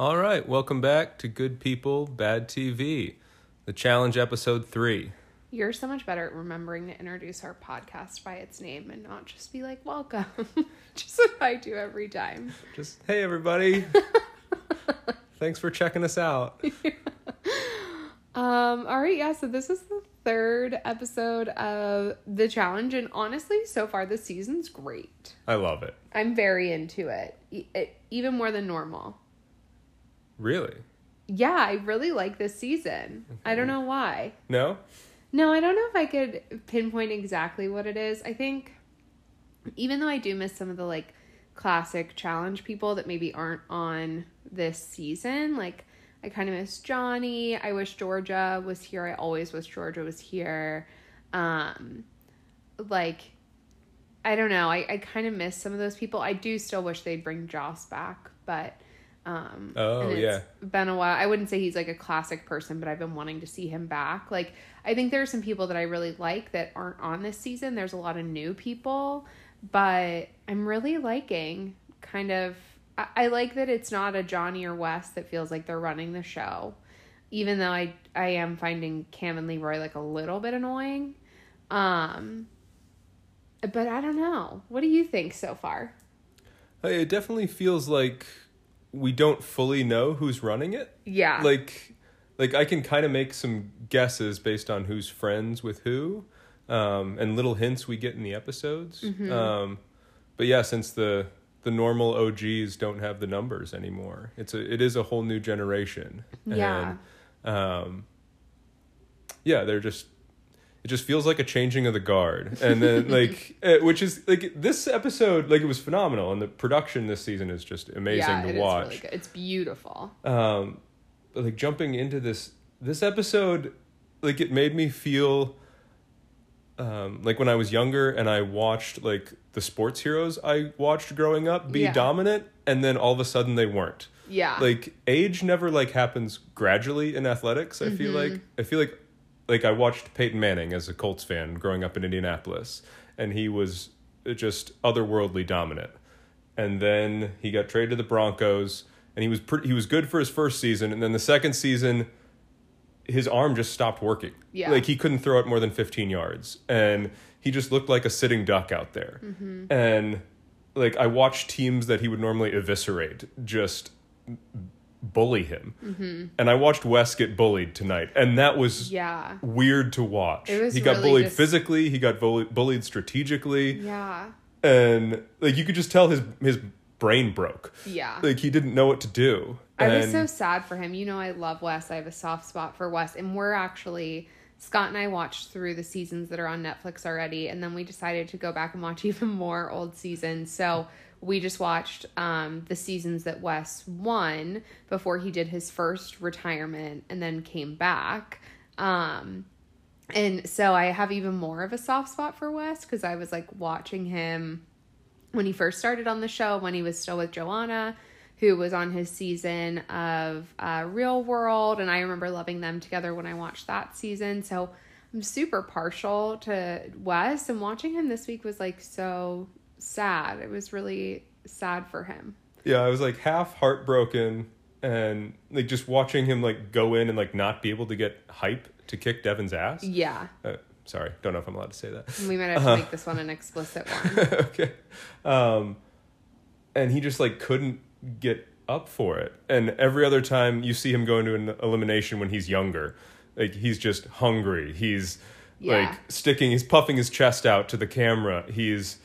All right, welcome back to Good People, Bad TV, the challenge episode three. You're so much better at remembering to introduce our podcast by its name and not just be like, welcome. just what I do every time. Just, hey, everybody. Thanks for checking us out. Um, all right, yeah, so this is the third episode of the challenge, and honestly, so far this season's great. I love it. I'm very into it, e- it even more than normal. Really? Yeah, I really like this season. I don't know why. No? No, I don't know if I could pinpoint exactly what it is. I think even though I do miss some of the like classic challenge people that maybe aren't on this season, like I kind of miss Johnny. I wish Georgia was here. I always wish Georgia was here. Um like I don't know. I, I kind of miss some of those people. I do still wish they'd bring Joss back, but um Oh, yeah. been a while. I wouldn't say he's like a classic person, but I've been wanting to see him back. Like I think there are some people that I really like that aren't on this season. There's a lot of new people, but I'm really liking kind of I, I like that it's not a Johnny or Wes that feels like they're running the show. Even though I I am finding Cam and Leroy like a little bit annoying. Um but I don't know. What do you think so far? It definitely feels like we don't fully know who's running it. Yeah. Like, like I can kind of make some guesses based on who's friends with who, um, and little hints we get in the episodes. Mm-hmm. Um, but yeah, since the the normal OGs don't have the numbers anymore, it's a it is a whole new generation. Yeah. And, um, yeah, they're just it just feels like a changing of the guard and then like eh, which is like this episode like it was phenomenal and the production this season is just amazing yeah, to it watch really. It's beautiful. um but like jumping into this this episode like it made me feel um like when i was younger and i watched like the sports heroes i watched growing up be Yeah. dominant and then all of a sudden they weren't Yeah. like age never like happens gradually in athletics i feel like i feel like like i watched peyton manning as a colts fan growing up in indianapolis and he was just otherworldly dominant. And then he got traded to the broncos and he was pretty he was good for his first season and then the second season his arm just stopped working. Yeah. like he couldn't throw it more than 15 yards and he just looked like a sitting duck out there. Mm-hmm. And like i watched teams that he would normally eviscerate just bully him and i watched wes get bullied tonight and that was yeah. weird to watch It was he got really bullied just- physically he got bullied, bullied strategically Yeah. and like you could just tell his his brain broke Yeah. like he didn't know what to do I was so sad for him. You know, I love Wes. I have a soft spot for Wes. And we're actually, Scott and I watched through the seasons that are on Netflix already. And then we decided to go back and watch even more old seasons. So we just watched um, the seasons that Wes won before he did his first retirement and then came back. Um, and so I have even more of a soft spot for Wes because I was like watching him when he first started on the show, when he was still with Joanna, who was on his season of uh, Real World. And I remember loving them together when I watched that season. So I'm super partial to Wes. And watching him this week was like so sad. It was really sad for him. yeah i was like half heartbroken and like just watching him like go in and like not be able to get hype to kick devin's ass Yeah. uh, sorry don't know if i'm allowed to say that We might have to make this one an explicit one. okay um and he just like couldn't get up for it and every other time you see him go into an elimination when he's younger like he's just hungry he's Yeah. like sticking he's puffing his chest out to the camera he's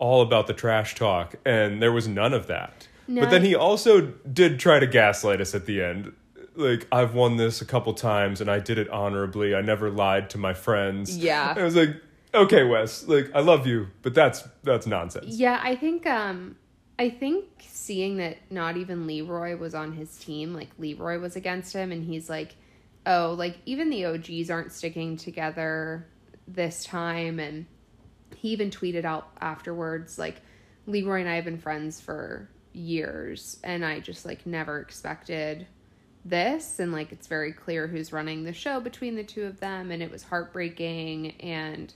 all about the trash talk and there was none of that. No, but then he also did try to gaslight us at the end. Like i've won this a couple times and i did it honorably. I never lied to my friends. Yeah. i was like okay wes like i love you but that's that's nonsense. Yeah, I think um I think seeing that not even Leroy was on his team, like Leroy was against him and he's like, "Oh, like even the OGs aren't sticking together this time." And he even tweeted out afterwards like Leroy and I have been friends for years and I just like never expected this. And like it's very clear who's running the show between the two of them and it was heartbreaking. And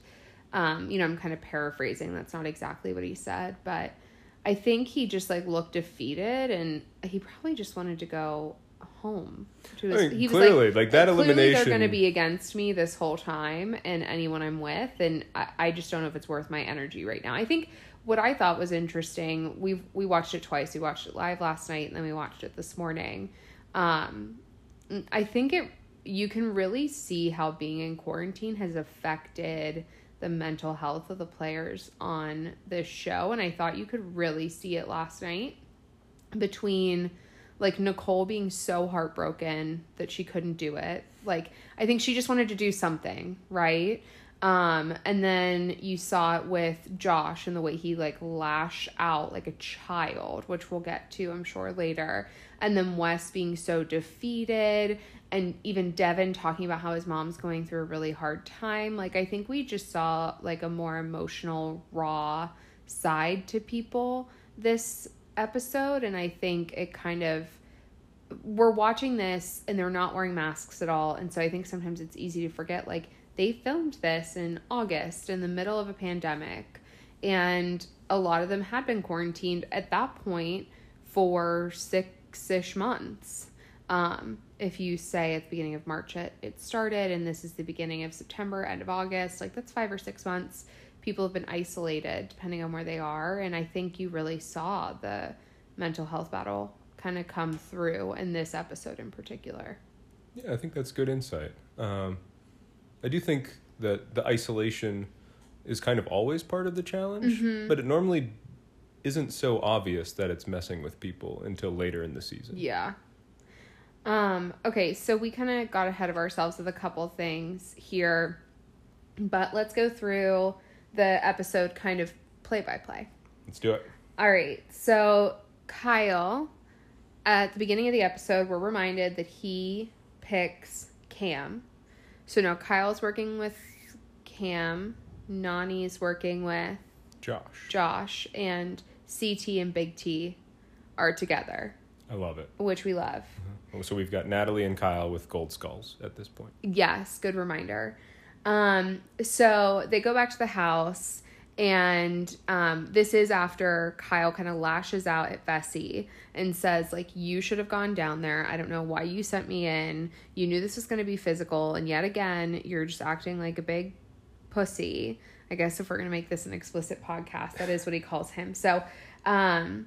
um you know I'm kind of paraphrasing that's not exactly what he said but I think he just like looked defeated and he probably just wanted to go home. To his, I mean, he was clearly, like, that clearly elimination- they're going to be against me this whole time and anyone I'm with, and I, I just don't know if it's worth my energy right now. I think what I thought was interesting. We we watched it twice. We watched it live last night, and then we watched it this morning. Um, I think it you can really see how being in quarantine has affected the mental health of the players on this show and I thought you could really see it last night between like Nicole being so heartbroken that she couldn't do it. Like I think she just wanted to do something, right? Um and then you saw it with Josh and the way he like lash out like a child, which we'll get to I'm sure later. And then Wes being so defeated and even Devin talking about how his mom's going through a really hard time. Like I think we just saw like a more emotional raw side to people this episode and I think it kind of we're watching this and they're not wearing masks at all and so I think sometimes it's easy to forget like they filmed this in August in the middle of a pandemic and a lot of them had been quarantined at that point for 6ish months. Um if you say at the beginning of March it, it started and this is the beginning of September end of August like that's 5 or 6 months people have been isolated depending on where they are and i think you really saw the mental health battle kind of come through in this episode in particular Yeah, I think that's good insight. Um, I do think that the isolation is kind of always part of the challenge, Mm-hmm. but it normally isn't so obvious that it's messing with people until later in the season. yeah um okay so we kind of got ahead of ourselves with a couple things here but let's go through the episode kind of play by play Let's do it. All right. So, Kyle, at the beginning of the episode, we're reminded that he picks Cam. So now Kyle's working with Cam, Nany's working with Josh. Josh, and CT and Big T are together, I love it. which we love. Mm-hmm. So we've got Natalie and Kyle with gold skulls at this point. Yes, good reminder. Um, so they go back to the house, and um, this is after Kyle kind of lashes out at Fessy and says, like, you should have gone down there. I don't know why you sent me in. You knew this was going to be physical, and yet again, you're just acting like a big pussy. I guess if we're going to make this an explicit podcast, that is what he calls him. So, um,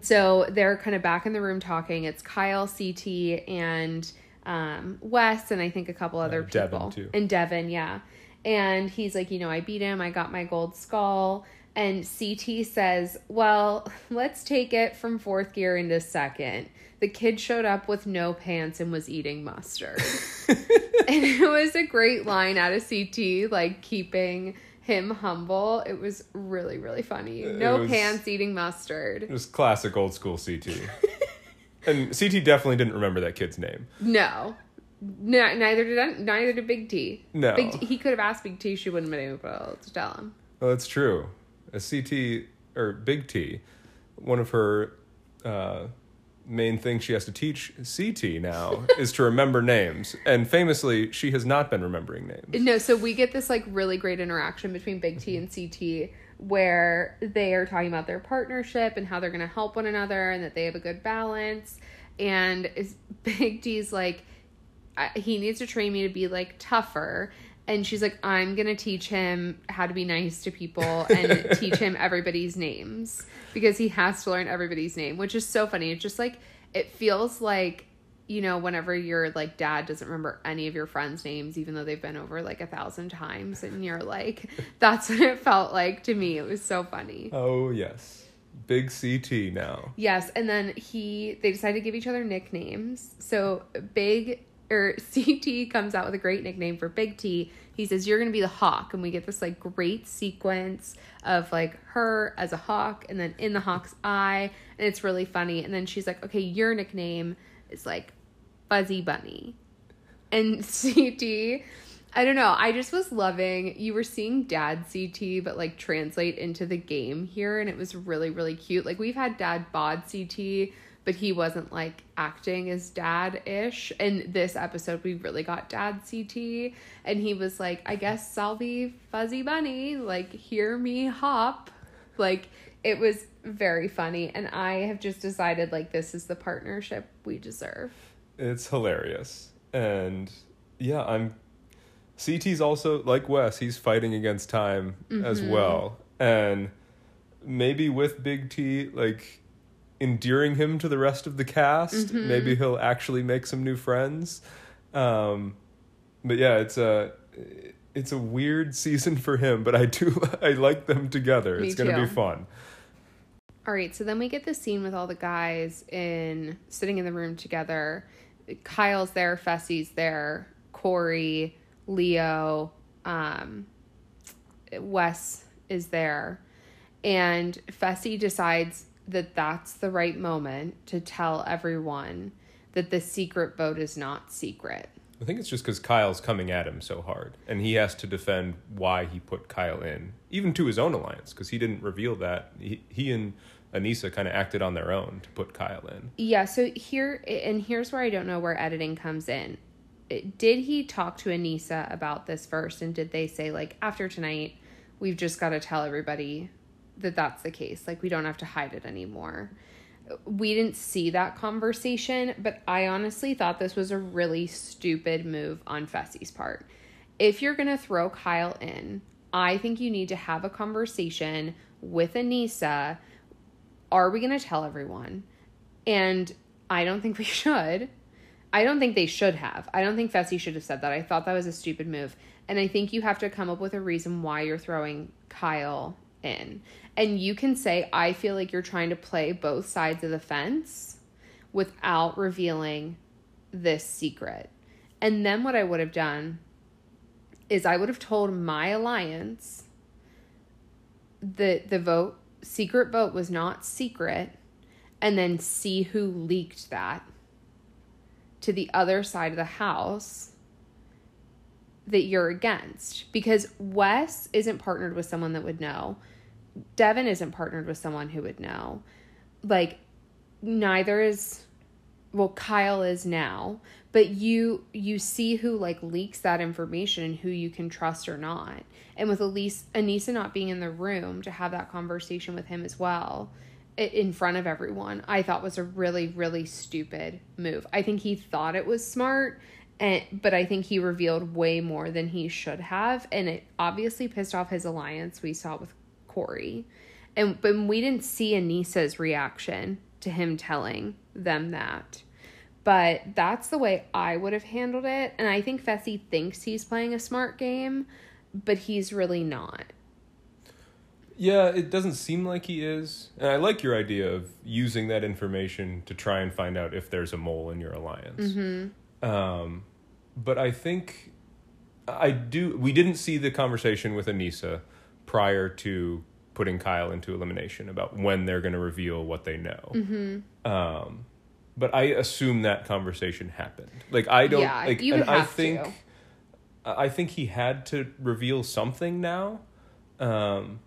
so they're kind of back in the room talking. It's Kyle, CT, and um, Wes, and I think a couple other Uh, Devin, people. too. And Devin, yeah. And he's like, you know, I beat him. I got my gold skull. And CT says, well, let's take it from fourth gear into second. The kid showed up with no pants and was eating mustard. and it was a great line out of CT, like keeping him humble. It was really, really funny. No was- pants, eating mustard. It was classic old school CT. and CT definitely didn't remember that kid's name. No. No, neither did I, neither did Big T. No. Big T, he could have asked Big T. She wouldn't have been able to tell him. Well, that's true. A CT or Big T, one of her uh, main things she has to teach CT now is to remember names. And famously, she has not been remembering names. No, so we get this like really great interaction between Big T and CT where they are talking about their partnership and how they're going to help one another and that they have a good balance. And is Big T's like, he needs to train me to be like tougher. And she's like, I'm going to teach him how to be nice to people and teach him everybody's names because he has to learn everybody's name, which is so funny. It's just like, it feels like you know, whenever your like dad doesn't remember any of your friends' names, even though they've been over like a thousand times, and you're like, that's what it felt like to me. It was so funny. Oh, yes. Big CT now. Yes, and then he they decided to give each other nicknames. So Big or CT comes out with a great nickname for Big T. He says you're going to be the hawk and we get this like great sequence of like her as a hawk and then in the hawk's eye and it's really funny and then she's like okay your nickname is like Fuzzy Bunny. And CT I don't know. I just was loving you were seeing dad CT but like translate into the game here and it was really really cute. Like we've had dad bod CT but he wasn't like acting as dad ish. And this episode, we really got dad CT, and he was like, I guess I'll Fuzzy Bunny, like, hear me hop. like it was very funny and I have just decided like this is the partnership we deserve. It's hilarious. And yeah, I'm CT's also like Wes, he's fighting against time as Mm-hmm. well. And maybe with Big T like endearing him to the rest of the cast, Mm-hmm. maybe he'll actually make some new friends. Um but yeah, it's a it's a weird season for him, but I do I like them together. Me it's going to be fun. All right, so then we get the scene with all the guys in sitting in the room together. Kyle's there, Fessy's there, Cory, Leo, um, Wes is there, and Fessy decides that that's the right moment to tell everyone that the secret vote is not secret. I think it's just because Kyle's coming at him so hard, and he has to defend why he put Kyle in, even to his own alliance, because he didn't reveal that. He, he and Aneesa kind of acted on their own to put Kyle in. Yeah, so here and here's where I don't know where editing comes in. Did he talk to Aneesa about this first and did they say like after tonight we've just got to tell everybody that that's the case. Like we don't have to hide it anymore. We didn't see that conversation, but I honestly thought this was a really stupid move on Fessy's part. If you're going to throw Kyle in, I think you need to have a conversation with Aneesa are we going to tell everyone? And I don't think we should. I don't think they should have. I don't think Fessy should have said that. I thought that was a stupid move. And I think you have to come up with a reason why you're throwing Kyle in. And you can say, I feel like you're trying to play both sides of the fence without revealing this secret. And then what I would have done is I would have told my alliance that the vote secret vote was not secret and then see who leaked that to the other side of the house that you're against because Wes isn't partnered with someone that would know. Devin isn't partnered with someone who would know. Like neither is well Kyle is now, but you you see who like leaks that information and who you can trust or not. And with Elise Aneesa not being in the room to have that conversation with him as well in front of everyone, I thought was a really really stupid move. I think he thought it was smart and but I think he revealed way more than he should have and it obviously pissed off his alliance we saw with Cory. And but we didn't see Aneesa's reaction to him telling them that. But that's the way I would have handled it. And I think Fessy thinks he's playing a smart game, but he's really not. Yeah, it doesn't seem like he is. And I like your idea of using that information to try and find out if there's a mole in your alliance. Um, but I think I do. We didn't see the conversation with Aneesa prior to putting Kyle into elimination about when they're going to reveal what they know. Um, but I assume that conversation happened. Like I don't Yeah, like, you and I think to. I think he had to reveal something now. Um,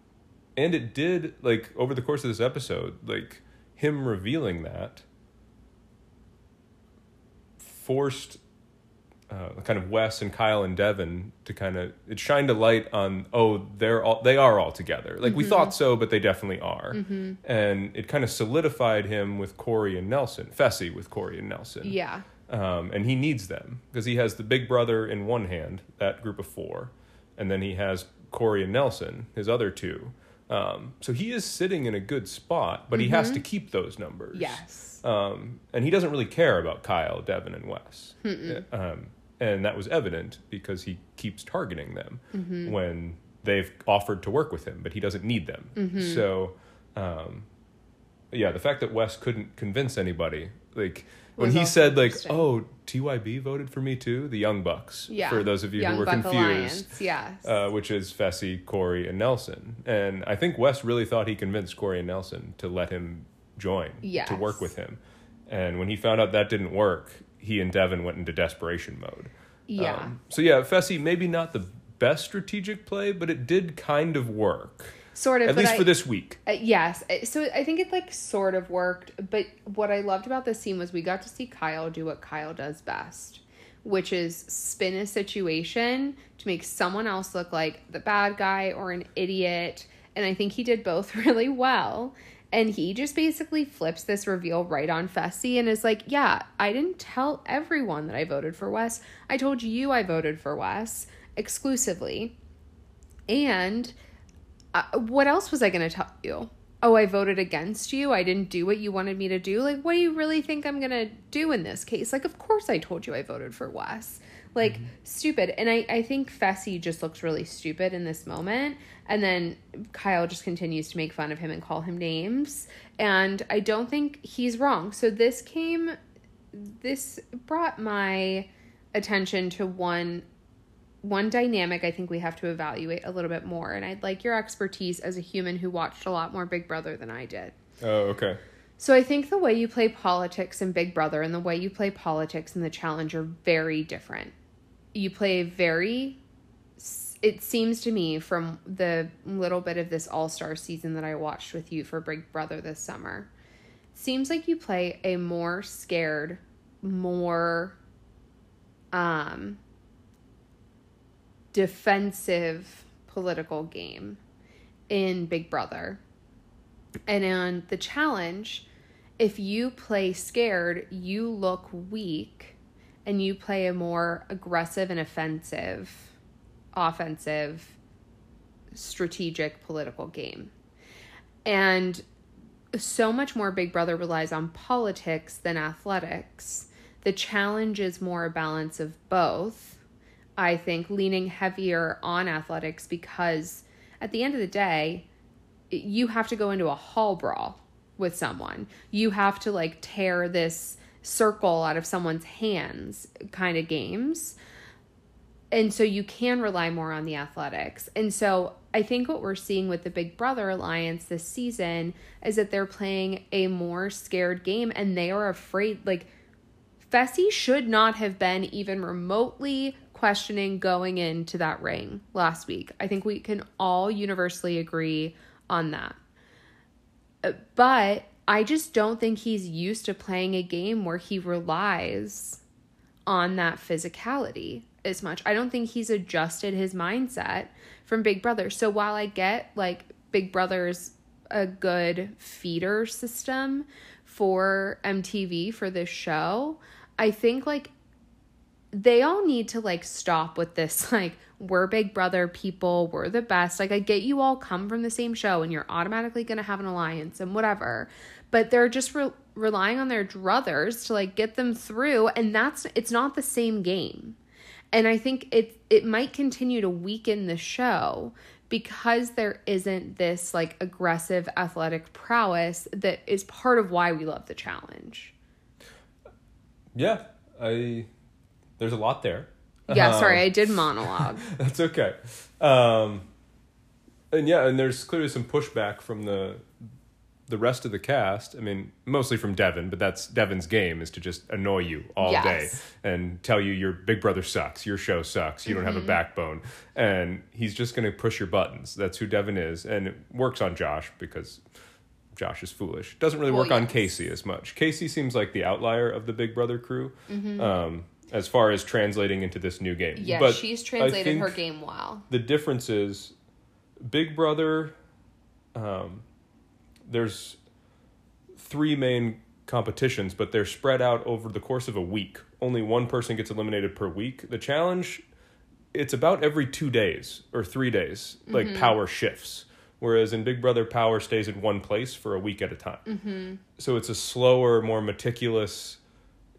and it did like over the course of this episode, like him revealing that forced uh, kind of Wes and Kyle and Devin to kind of it shined a light on oh they're all they are all together like we Mm-hmm. thought so but they definitely are and it kind of solidified him with Cory and Nelson Fessy with Cory and Nelson Yeah. um, and he needs them because he has the big brother in one hand, that group of four, and then he has Corey and Nelson, his other two. Um, so he is sitting in a good spot, but he has to keep those numbers. Mm-hmm. Yes. Um, and he doesn't really care about Kyle, Devin, and Wes. Um, and that was evident because he keeps targeting them Mm-hmm. when they've offered to work with him, but he doesn't need them. Mm-hmm. So, um, yeah, the fact that Wes couldn't convince anybody, like when he said, like, "Oh, TYB voted for me too," the Young Bucks. Yeah. For those of you Young who were Buck confused, Alliance, yes. uh, which is Fessy, Cory, and Nelson. And I think Wes really thought he convinced Cory and Nelson to let him join Yes. to work with him. And when he found out that didn't work, he and Devin went into desperation mode. yeah. Um, so yeah, Fessy maybe not the best strategic play, but it did kind of work. Sort of. At least I- for this week. Uh, yes. Uh, So I think it like sort of worked, but what I loved about this scene was we got to see Kyle do what Kyle does best, which is spin a situation to make someone else look like the bad guy or an idiot And I think he did both really well. And he just basically flips this reveal right on Fessy and is like, Yeah, I didn't tell everyone that I voted for Wes. I told you I voted for Wes exclusively. And uh, what else was I going to tell you? Oh, I voted against you. I didn't do what you wanted me to do. Like, what do you really think I'm going to do in this case? Like, of course I told you I voted for Wes. Like, mm-hmm. stupid. And I, I think Fessy just looks really stupid in this moment. And then Kyle just continues to make fun of him and call him names. And I don't think he's wrong. So this came, this brought my attention to one one dynamic I think we have to evaluate a little bit more. And I'd like your expertise as a human who watched a lot more Big Brother than I did. Oh, okay. So I think the way you play politics in Big Brother and the way you play politics in The Challenge are very different. You play very it seems to me from the little bit of this all-star season that I watched with you for Big Brother this summer. Seems like you play a more scared, more um defensive political game in Big Brother. And on the challenge, if you play scared, you look weak and you play a more aggressive and offensive, offensive, strategic political game. And so much more Big Brother relies on politics than athletics. The challenge is more a balance of both I think, leaning heavier on athletics because at the end of the day, you have to go into a hall brawl with someone. You have to like tear this circle out of someone's hands kind of games. And so you can rely more on the athletics. And so I think what we're seeing with the Big Brother Alliance this season is that they're playing a more scared game and they are afraid like Fessy should not have been even remotely questioning going into that ring last week. I think we can all universally agree on that. Uh, but I just don't think he's used to playing a game where he relies on that physicality as much. I don't think he's adjusted his mindset from Big Brother. So while I get like Big Brother's a good feeder system for MTV for this show, I think like they all need to like stop with this like we're big brother people we're the best. Like i get you all come from the same show and you're automatically going to have an alliance and whatever but they're just re- relying on their druthers to like get them through and that's it's not the same game. And i think it it might continue to weaken the show because there isn't this like aggressive athletic prowess that is part of why we love the challenge. Yeah i there's a lot there. Yeah, um, sorry, I did monologue. that's okay. Um, and yeah, and there's clearly some pushback from the the rest of the cast. I mean, mostly from Devin, but that's Devin's game is to just annoy you all yes. day and tell you your Big Brother sucks, your show sucks, you mm-hmm. don't have a mm-hmm. backbone, and he's just going to push your buttons. That's who Devin is, and it works on Josh because Josh is foolish. Doesn't really work yes. on Kaycee as much. Kaycee seems like the outlier of the Big Brother crew. Mm-hmm. Um, as far as translating into this new game. Yeah, but she's translated her game well. The difference is Big Brother um, there's three main competitions, but they're spread out over the course of a week. Only one person gets eliminated per week. The challenge it's about every 2 days or 3 days like mm-hmm. power shifts. Whereas in Big Brother, power stays in one place for a week at a time. Mm-hmm. So it's a slower, more meticulous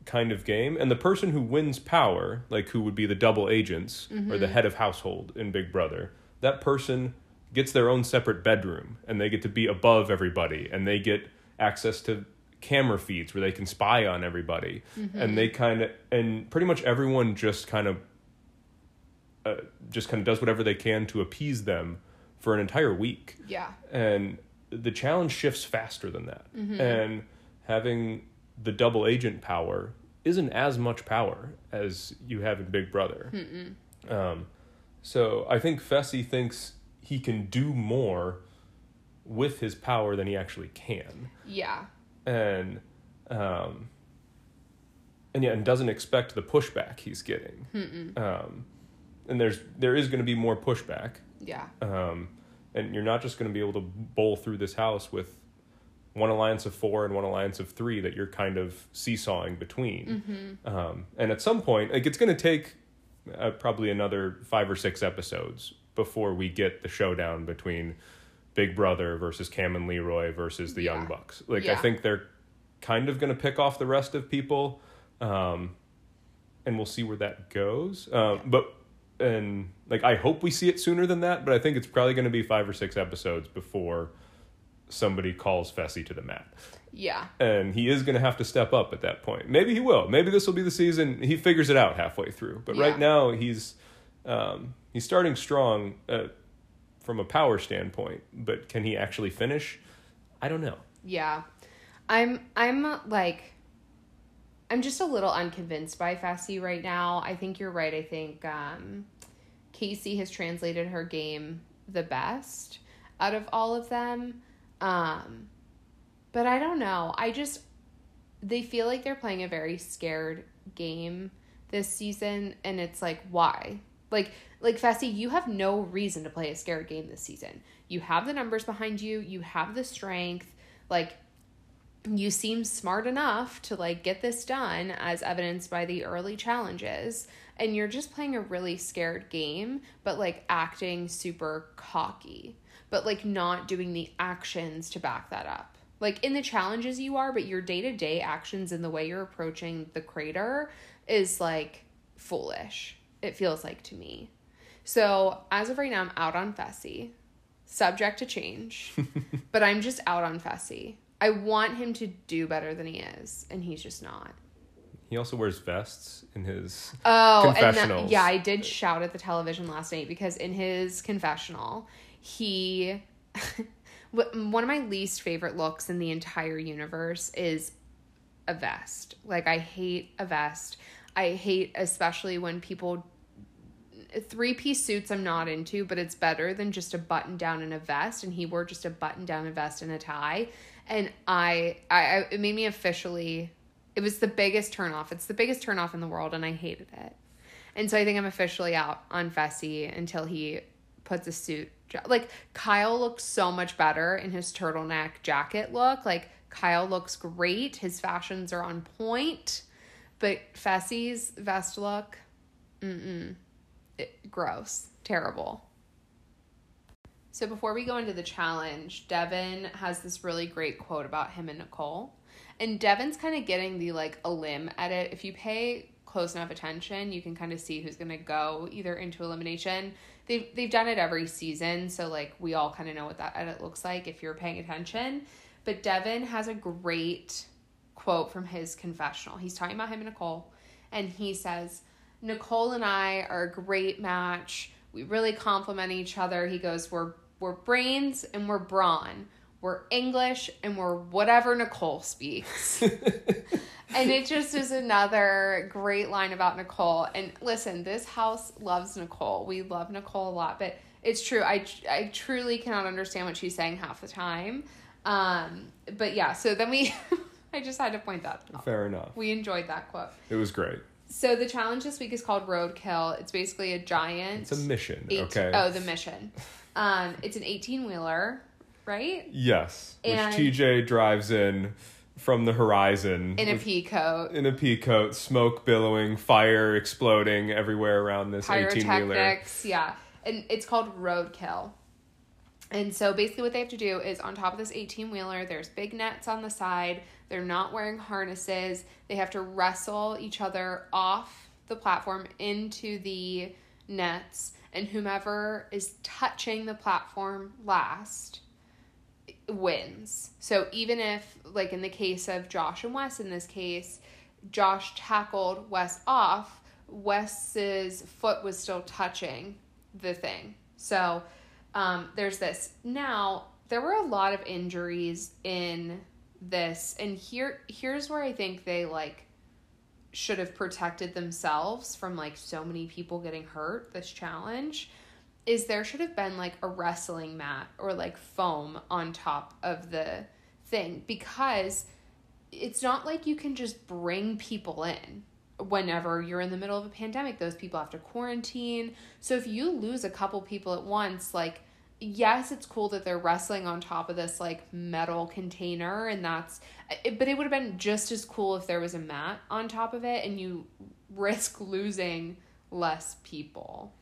kind of game and the person who wins power like who would be the double agents mm-hmm. or the mm-hmm. head of household in big brother that person gets their own separate bedroom and they get to be above everybody and they get access to camera feeds where they can spy on everybody mm-hmm. and they kind of and pretty much everyone just kind of uh, just kind of does whatever they can to appease them for an entire week yeah and the challenge shifts faster than that mm-hmm. and having the double agent power isn't as much power as you have in Big Brother. Um, so I think Fessy thinks he can do more with his power than he actually can. Yeah. And um, and yeah, and doesn't expect the pushback he's getting. Um, and there's there is going to be more pushback. Yeah. Um, and you're not just going to be able to bowl through this house with one alliance of four and one alliance of three that you're kind of seesawing between. Mm-hmm. Um, and at some point, like it's going to take uh, probably another five or six episodes before we get the showdown between Big Brother versus Cam and Leroy versus the Young Bucks. Like I think they're kind of going to pick off the rest of people, um, and we'll see where that goes. Um, But and like I hope we see it sooner than that, but I think it's probably going to be five or six episodes before somebody calls Fessy to the mat Yeah. and he is going to have to step up at that point. Maybe he will. Maybe this will be the season he figures it out halfway through. But right now he's um, he's starting strong uh, from a power standpoint. But can he actually finish? I don't know. Yeah. I'm I'm like I'm just a little unconvinced by Fessy right now. I think you're right. I think um Kaycee has translated her game the best out of all of them. Um but I don't know. I just they feel like they're playing a very scared game this season and it's like why? Like like Fessy, you have no reason to play a scared game this season. You have the numbers behind you, you have the strength, like you seem smart enough to like get this done as evidenced by the early challenges and you're just playing a really scared game but like acting super cocky but like not doing the actions to back that up. Like in the challenges you are but your day-to-day actions and the way you're approaching the crater is like foolish it feels like to me. So as of right now i'm out on fessy subject to change but i'm just out on fessy. I want him to do better than he is and he's just not. He also wears vests in his. Oh, and that, yeah, I did shout at the television last night because in his confessional, he one of my least favorite looks in the entire universe is a vest. Like I hate a vest. I hate especially when people three piece suits I'm not into, but it's better than just a button down and a vest. And he wore just a button down, a vest, and a tie. And I, I, it made me officially. It was the biggest turnoff. It's the biggest turnoff in the world, and I hated it. And so I think I'm officially out on Fessy until he puts a suit. Like Kyle looks so much better in his turtleneck jacket look. Like Kyle looks great. His fashions are on point. But Fessy's vest look, mm-mm. It, gross. Terrible. So before we go into the challenge, Devin has this really great quote about him and Nicole. And Devin's kind of getting the like a limb edit. If you pay close enough attention, you can kind of see who's gonna go either into elimination. They've they've done it every season, so like we all kind of know what that edit looks like if you're paying attention. But Devin has a great quote from his confessional. He's talking about him and Nicole, and he says, Nicole and I are a great match. We really complement each other. He goes, We're we're brains and we're brawn. We're English and we're whatever Nicole speaks. and it just is another great line about Nicole. And listen, this house loves Nicole. We love Nicole a lot, but it's true. I I truly cannot understand what she's saying half the time. Um, but yeah, so then we I just had to point that out. Fair enough. We enjoyed that quote. It was great. So the challenge this week is called Roadkill. It's basically a giant. It's a mission. eight- okay. Oh, the mission. Um, it's an eighteen wheeler, right? Yes. Which TJ drives in from the horizon In a pea coat. in a pea coat, smoke billowing, fire exploding everywhere around this eighteen wheeler. Pyrotechnics, yeah. And it's called Roadkill. And so basically what they have to do is on top of this 18 wheeler, there's big nets on the side. They're not wearing harnesses. They have to wrestle each other off the platform into the nets. And whomever is touching the platform last wins. So even if, like in the case of Josh and Wes, in this case, Josh tackled Wes off, Wes's foot was still touching the thing. So um, there's this. Now there were a lot of injuries in this, and here here's where I think they like should have protected themselves from like so many people getting hurt this challenge is there should have been like a wrestling mat or like foam on top of the thing because it's not like you can just bring people in whenever you're in the middle of a pandemic those people have to quarantine so if you lose a couple people at once like yes, it's cool that they're wrestling on top of this like metal container, and that's. But it would have been just as cool if there was a mat on top of it, and you risk losing less people.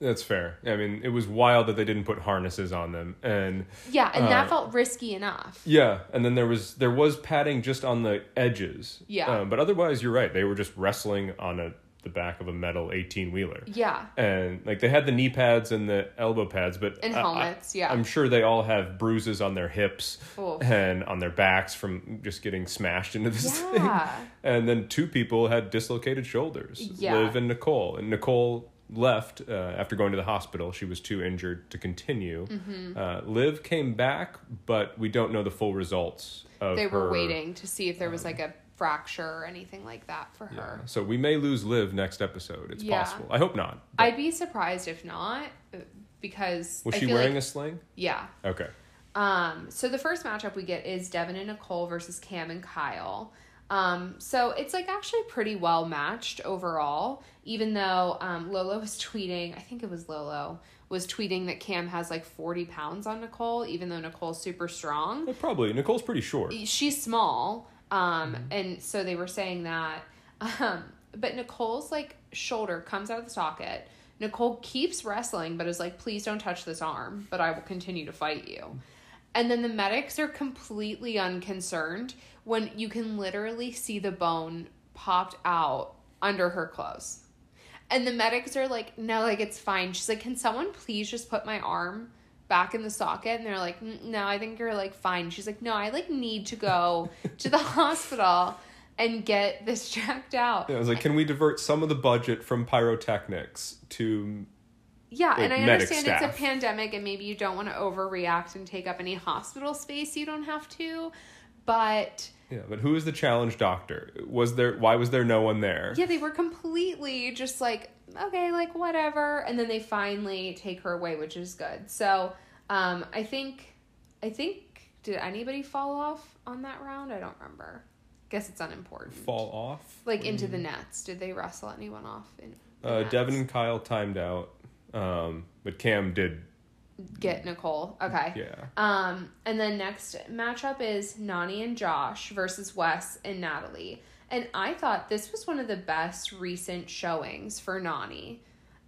That's fair. I mean, it was wild that they didn't put harnesses on them, and Yeah, and Uh, that felt risky enough. yeah, and then there was there was padding just on the edges. Yeah. um, but otherwise, you're right. They were just wrestling on a the back of a metal eighteen wheeler. Yeah. and like they had the knee pads and the elbow pads, but And I- I- helmets, yeah. I'm sure they all have bruises on their hips Oof. and on their backs from just getting smashed into this thing. Yeah. And then two people had dislocated shoulders, Yeah. Liv and Nicole. And Nicole left uh, after going to the hospital. She was too injured to continue. Mm-hmm. Uh, Liv came back, but we don't know the full results of They were her- waiting to see if there was like a fracture or anything like that for Yeah. her. So we may lose Liv next episode. It's Yeah. possible. I hope not. but- I'd be surprised if not, uh, because was I she wearing like, a sling? yeah. Okay. Um, so the first matchup we get is Devin and Nicole versus Cam and Kyle. Um, so it's like actually pretty well matched overall, even though um, Lolo was tweeting, I think it was Lolo, was tweeting that Cam has like 40 pounds on Nicole, even though Nicole's super strong. Well, probably. Nicole's pretty short. She's small. Um, and so they were saying that. Um, but Nicole's like shoulder comes out of the socket. Nicole keeps wrestling, but is like, please don't touch this arm, but I will continue to fight you. And then the medics are completely unconcerned when you can literally see the bone popped out under her clothes. And the medics are like, no, like it's fine. She's like, can someone please just put my arm back in the socket? And they're like, "Mm, no, I think you're like fine. She's like, no, I like need to go to the hospital and get this checked out. Yeah, I was like, can we divert some of the budget from pyrotechnics to Yeah, and like, I medic understand it's a pandemic and maybe you don't want to overreact and take up any hospital space you don't have to. But yeah? But who is the challenge doctor? Was there? Why was there no one there? yeah, they were completely just like, okay, like whatever. And then they finally take her away, which is good. So um, I think, I think, did anybody fall off on that round? I don't remember. Guess it's unimportant. Fall off. Like into the nets. Did they wrestle anyone off? In Uh? Devin and Kyle timed out, um, but Cam did. Get Nicole. Okay. Yeah. Um, and then next matchup is Nany and Josh versus Wes and Natalie. And I thought this was one of the best recent showings for Nany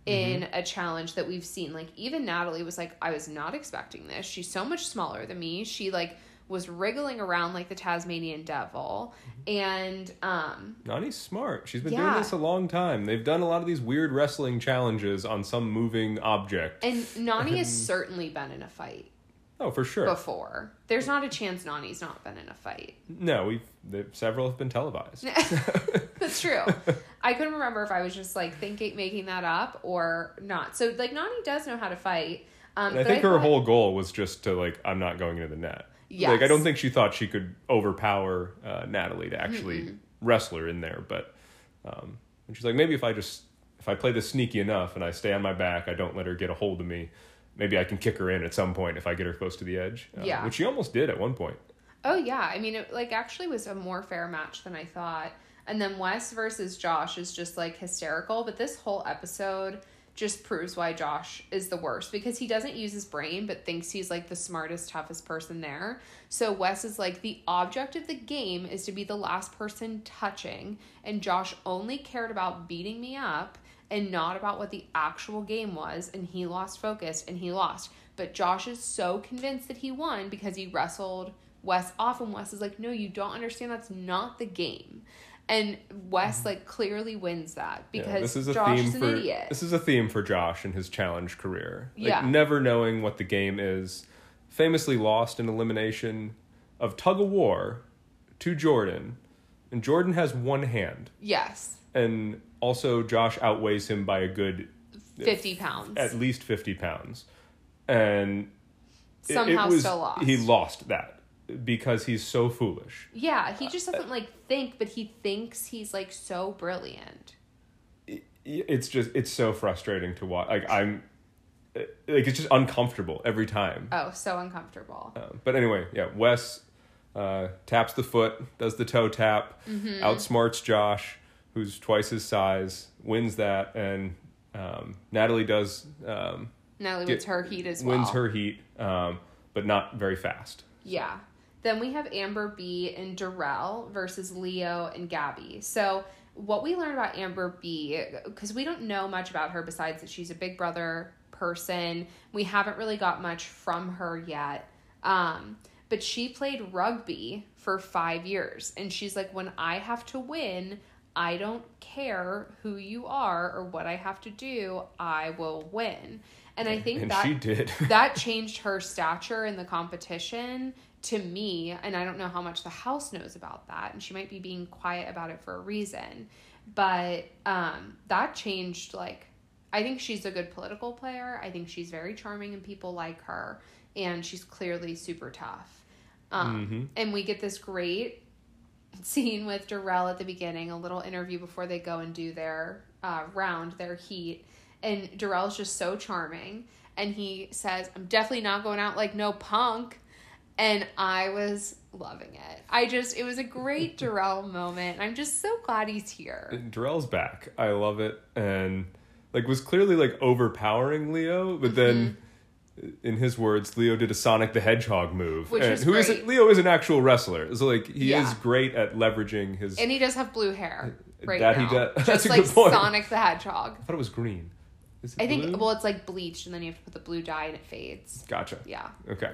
in a challenge that we've seen. Like even Natalie was like, I was not expecting this. She's so much smaller than me. She like was wriggling around like the Tasmanian devil. And um Nany's smart. She's been Yeah. doing this a long time. They've done a lot of these weird wrestling challenges on some moving object. and Nany has certainly been in a fight oh, for sure. before. There's not a chance Nany's not been in a fight. No, we've several have been televised. That's true. I couldn't remember if I was just like thinking, making that up or not. So like Nany does know how to fight. Um, I think her thought- whole goal was just to like, I'm not going into the net. Yes. Like I don't think she thought she could overpower uh, Natalie to actually wrestle her in there. But um, and she's like, maybe if I just if I play this sneaky enough and I stay on my back, I don't let her get a hold of me. Maybe I can kick her in at some point if I get her close to the edge. Uh, Yeah. which she almost did at one point. Oh yeah, I mean it like actually was a more fair match than I thought. And then Wes versus Josh is just like hysterical, but this whole episode just proves why Josh is the worst because he doesn't use his brain but thinks he's like the smartest, toughest person there. So Wes is like the object of the game is to be the last person touching and Josh only cared about beating me up and not about what the actual game was and he lost focus and he lost. But Josh is so convinced that he won because he wrestled Wes off and Wes is like, "No, you don't understand that's not the game." And Wes mm-hmm. like clearly wins that Yeah, because this is a Josh theme is an for idiot. this is a theme for Josh in his challenge career. Like Yeah. never knowing what the game is. Famously lost in elimination of tug of war to Jordan, and Jordan has one hand, yes. and also Josh outweighs him by a good 50 pounds. at least fifty pounds, and it- it Somehow was- still lost. He lost that because he's so foolish. yeah, he just doesn't like think, but he thinks he's like so brilliant. It's just it's so frustrating to watch. Like I'm, like it's just uncomfortable every time. Oh, so uncomfortable. Um, but anyway, yeah, Wes uh, taps the foot, does the toe tap, Mm-hmm. outsmarts Josh, who's twice his size, wins that, and um, Natalie does um, Natalie Get- wins her heat as well. wins her heat, um, but not very fast. Yeah. Then we have Amber B and Darrell versus Leo and Gabby. So what we learned about Amber B, because we don't know much about her besides that she's a Big Brother person. We haven't really got much from her yet. Um, but she played rugby for five years, and she's like, when I have to win, I don't care who you are or what I have to do, I will win. And I think And that she did. that changed her stature in the competition to me and i don't know how much the house knows about that and she might be being quiet about it for a reason but um that changed like i think she's a good political player i think she's very charming and people like her and she's clearly super tough um and we get this great scene with Darrell at the beginning, a little interview before they go and do their uh, round, their heat. And Darrell's just so charming. And he says, I'm definitely not going out like no punk. And I was loving it. I just, it was a great Darrell moment. I'm just so glad he's here. Darrell's back. I love it, and like was clearly like overpowering Leo, but mm-hmm. then. In his words, Leo did a Sonic the Hedgehog move, Which and who is great. Leo is an actual wrestler, so like he Yeah. is great at leveraging his. And he does have blue hair uh, right That he does- that's Just a like good point. Sonic the Hedgehog. I thought it was green. It I think, well, it's like bleached and then you have to put the blue dye and it fades. Gotcha. Yeah. Okay.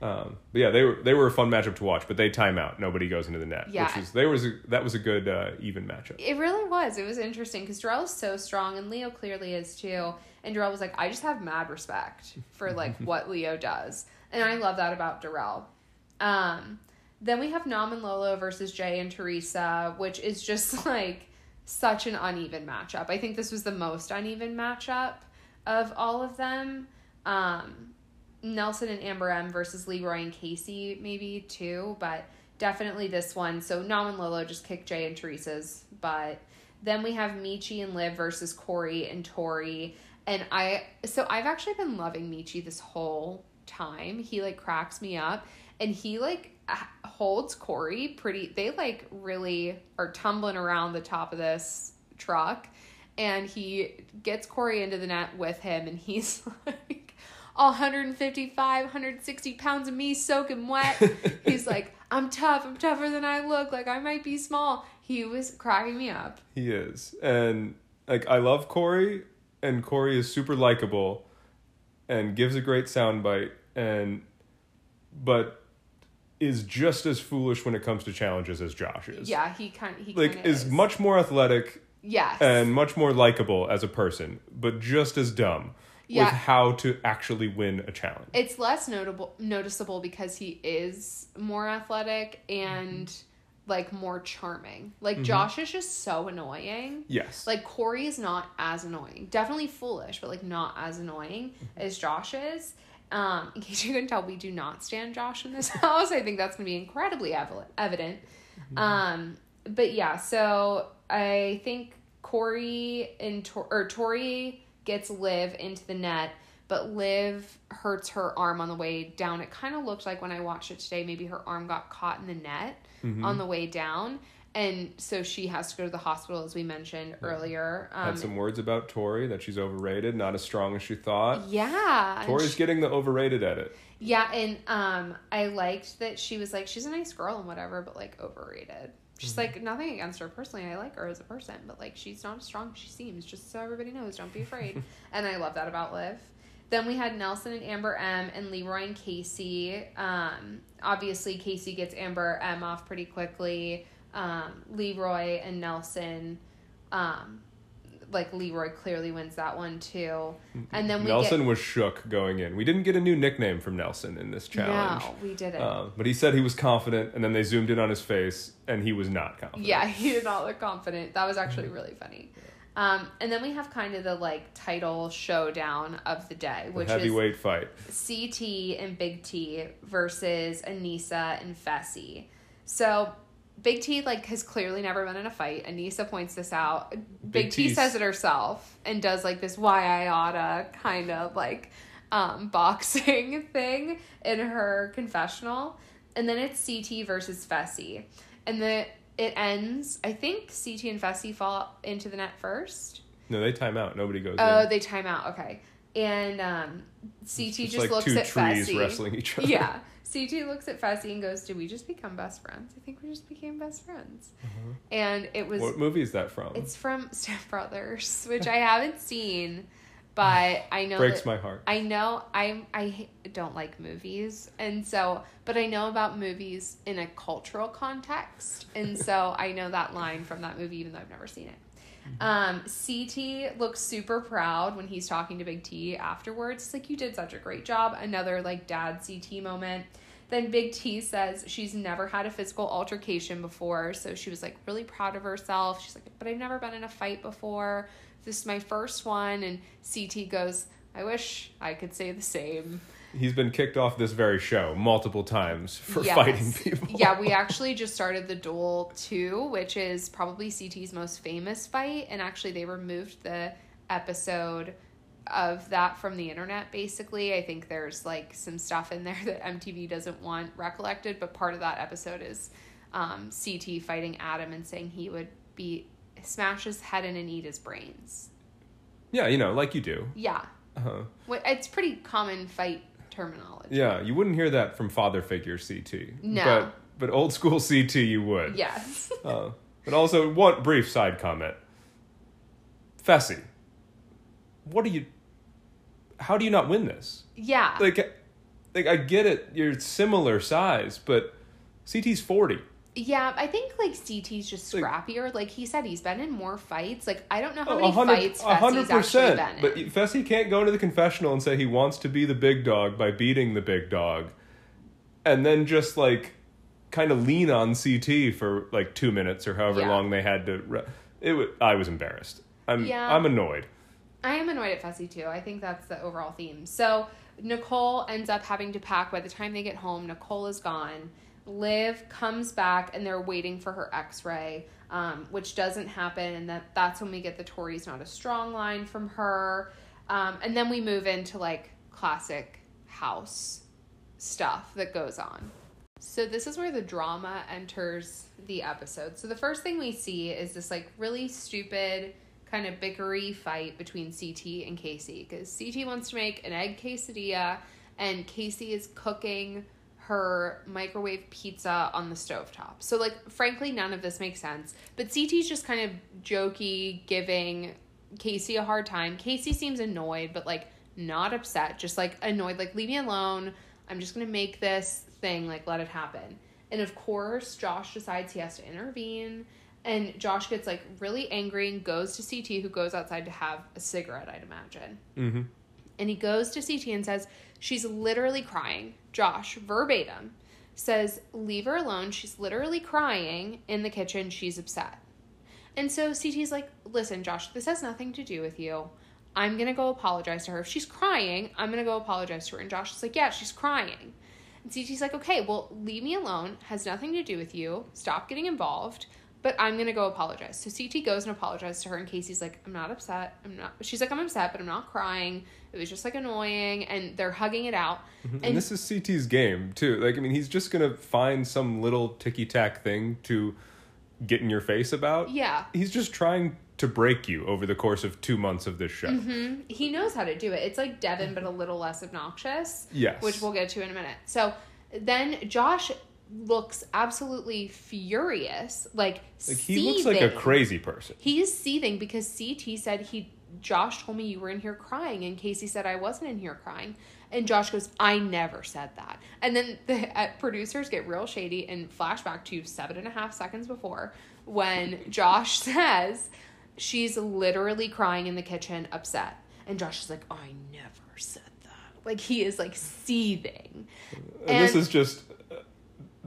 Um, but yeah, they were they were a fun matchup to watch, but they time out. Nobody goes into the net. Yeah. Which was they was a, that was a good uh, even matchup. It really was. It was interesting because Darrell is so strong, and Leo clearly is too. And Darrell was like, I just have mad respect for like what Leo does, and I love that about Darrell. Um, then we have Nam and Lolo versus Jay and Teresa, which is just like such an uneven matchup. I think this was the most uneven matchup of all of them. Um, Nelson and Amber M versus Leroy and Kaycee, maybe too, but definitely this one. So Nam and Lolo just kick Jay and Teresa's But Then we have Mechie and Liv versus Cory and Tori. And I, so I've actually been loving Mechie this whole time. He like cracks me up and he like holds Cory pretty, they like really are tumbling around the top of this truck and he gets Cory into the net with him, and he's like, 155, 160 pounds of me soaking wet. he's like, I'm tough, I'm tougher than I look, like I might be small. He was cracking me up. He is, and like I love Cory, and Cory is super likable, and gives a great soundbite, and but is just as foolish when it comes to challenges as Josh is. Yeah, he kind he like kinda is much more athletic yes and much more likable as a person, but just as dumb Yeah. with how to actually win a challenge. it's less notable noticeable because he is more athletic and like more charming. Like Josh is just so annoying. yes. Like Cory is not as annoying. Definitely foolish, but like not as annoying as Josh is. Um, in case you couldn't tell, we do not stand Josh in this house. I think that's gonna be incredibly evi- evident. Um, but yeah, so I think Cory and Tor- or Tori gets Liv into the net, but Liv hurts her arm on the way down. It kind of looked like when I watched it today, maybe her arm got caught in the net on the way down. And so she has to go to the hospital, as we mentioned earlier. Um, Had some words about Tori that she's overrated, not as strong as she thought. yeah. Tori's she- getting the overrated edit. yeah, and um, I liked that she was like, she's a nice girl and whatever, but like overrated. She's Mm-hmm. like nothing against her personally. I like her as a person, but like she's not as strong as she seems. Just so everybody knows, don't be afraid. and I love that about Liv. Then we had Nelson and Amber M and Leroy and Kaycee. Um, obviously Kaycee gets Amber M off pretty quickly. Um, Leroy and Nelson, um, like Leroy clearly wins that one too. And then we Nelson get was shook going in. We didn't get a new nickname from Nelson in this challenge. no, we didn't. Um, but he said he was confident, and then they zoomed in on his face, and he was not confident. Yeah, he did not look confident. That was actually really funny. Um, and then we have kind of the like title showdown of the day, which is The heavyweight fight. CT and Big T versus Aneesa and Fessy. So Big T like has clearly never been in a fight. Aneesa points this out. Big, Big T says it herself and does like this why I oughta kind of like um, boxing thing in her confessional. And then it's CT versus Fessy. And the it ends, I think CT and Fessy fall into the net first. No, they time out. Nobody goes Oh, in. they time out. Okay. and um, CT It's just like looks two at trees Fessy. wrestling each other. Yeah. CT looks at Fessy and goes, Did we just become best friends? I think we just became best friends. Mm-hmm. And it was. What movie is that from? it's from Step Brothers, which I haven't seen, but I know Breaks that, my heart. I know I'm I don't like movies, and so but I know about movies in a cultural context, and so I know that line from that movie, even though I've never seen it. Um, CT looks super proud when he's talking to Big T afterwards. It's like you did such a great job. Another like dad CT moment. Then Big T says she's never had a physical altercation before, so she was like really proud of herself. She's like, but I've never been in a fight before. This is my first one. And CT goes, I wish I could say the same. He's been kicked off this very show multiple times for Yes. fighting people. yeah, we actually just started the Duel 2, which is probably CT's most famous fight. And actually, they removed the episode of that from the internet, basically. I think there's like some stuff in there that MTV doesn't want recollected, but part of that episode is um, CT fighting Adam and saying he would be smash his head in and eat his brains. Yeah, you know, like you do. Yeah. Uh-huh. It's pretty common fight terminology. Yeah, you wouldn't hear that from father figure CT. No. But but old school CT you would. Yes. Uh, but also one brief side comment. Fessy, what do you how do you not win this? yeah. Like like I get it, you're similar size, but CT's 40. Yeah, I think like CT's just scrappier. Like he said, he's been in more fights. Like I don't know how Oh, many fights Fessy's actually been in. But Fessy can't go into the confessional and say he wants to be the big dog by beating the big dog, and then just like kind of lean on CT for like two minutes or however Yeah. long they had to. Re- it was, I was embarrassed. I'm Yeah. I'm annoyed. I am annoyed at Fessy too. I think that's the overall theme. So Nicole ends up having to pack. By the time they get home, Nicole is gone. Liv comes back and they're waiting for her X-ray, um, which doesn't happen, and that that's when we get the Tori's not a strong line from her, um, and then we move into like classic house stuff that goes on. So this is where the drama enters the episode. So the first thing we see is this like really stupid kind of bickery fight between CT and Kaycee because CT wants to make an egg quesadilla and Kaycee is cooking her microwave pizza on the stovetop. So like frankly none of this makes sense. But CT's just kind of jokey giving Kaycee a hard time. Kaycee seems annoyed but like not upset, just like annoyed like leave me alone. I'm just to make this thing like let it happen. And of course, Josh decides he has to intervene and Josh gets like really angry and goes to CT who goes outside to have a cigarette, I'd imagine. Mm-hmm. And he goes to CT and says, She's literally crying. Josh, verbatim, says, Leave her alone. She's literally crying in the kitchen. She's upset. And so CT's like, Listen, Josh, this has nothing to do with you. I'm going to go apologize to her. If she's crying, I'm going to go apologize to her. And Josh is like, Yeah, she's crying. And CT's like, Okay, well, leave me alone. Has nothing to do with you. Stop getting involved. But I'm gonna go apologize. So CT goes and apologizes to her, and Kaycee's like, I'm not upset. I'm not. She's like, I'm upset, but I'm not crying. It was just like annoying, and they're hugging it out. Mm-hmm. And, this is CT's game too. Like I mean, he's just gonna find some little ticky tack thing to get in your face about. Yeah, He's just trying to break you over the course of two months of this show. Mm-hmm. he knows how to do it. It's like Devin, but a little less obnoxious. Yes. which we'll get to in a minute. So then Josh looks absolutely furious, like, Like he looks like a crazy person. He is seething because CT said he Josh told me you were in here crying and Kaycee said I wasn't in here crying. And Josh goes, I never said that. And then the uh, producers get real shady and flashback to seven and a half seconds before when Josh says she's literally crying in the kitchen, upset. And Josh is like, I never said that. Like he is like seething. And, this is just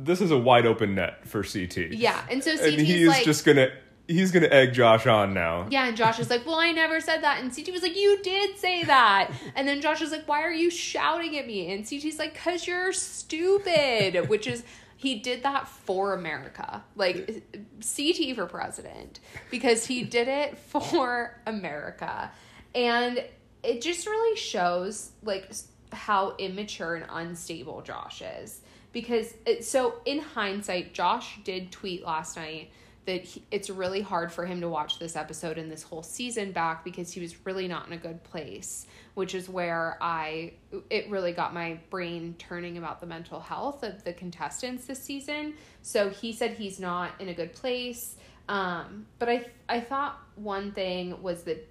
this is a wide open net for CT. Yeah. And so and CT's he is like, just gonna he's gonna egg Josh on now. Yeah, and Josh is like, Well, I never said that. And CT was like, You did say that. And then Josh is like, Why are you shouting at me? And CT's like, Because you're stupid, which is, he did that for America. Like, CT for president, because he did it for America. And it just really shows, like, how immature and unstable Josh is. Because, it, so in hindsight, Josh did tweet last night that he, it's really hard for him to watch this episode and this whole season back because he was really not in a good place, which is where I it really got my brain turning about the mental health of the contestants this season. So he said he's not in a good place. Um, but I I thought one thing was that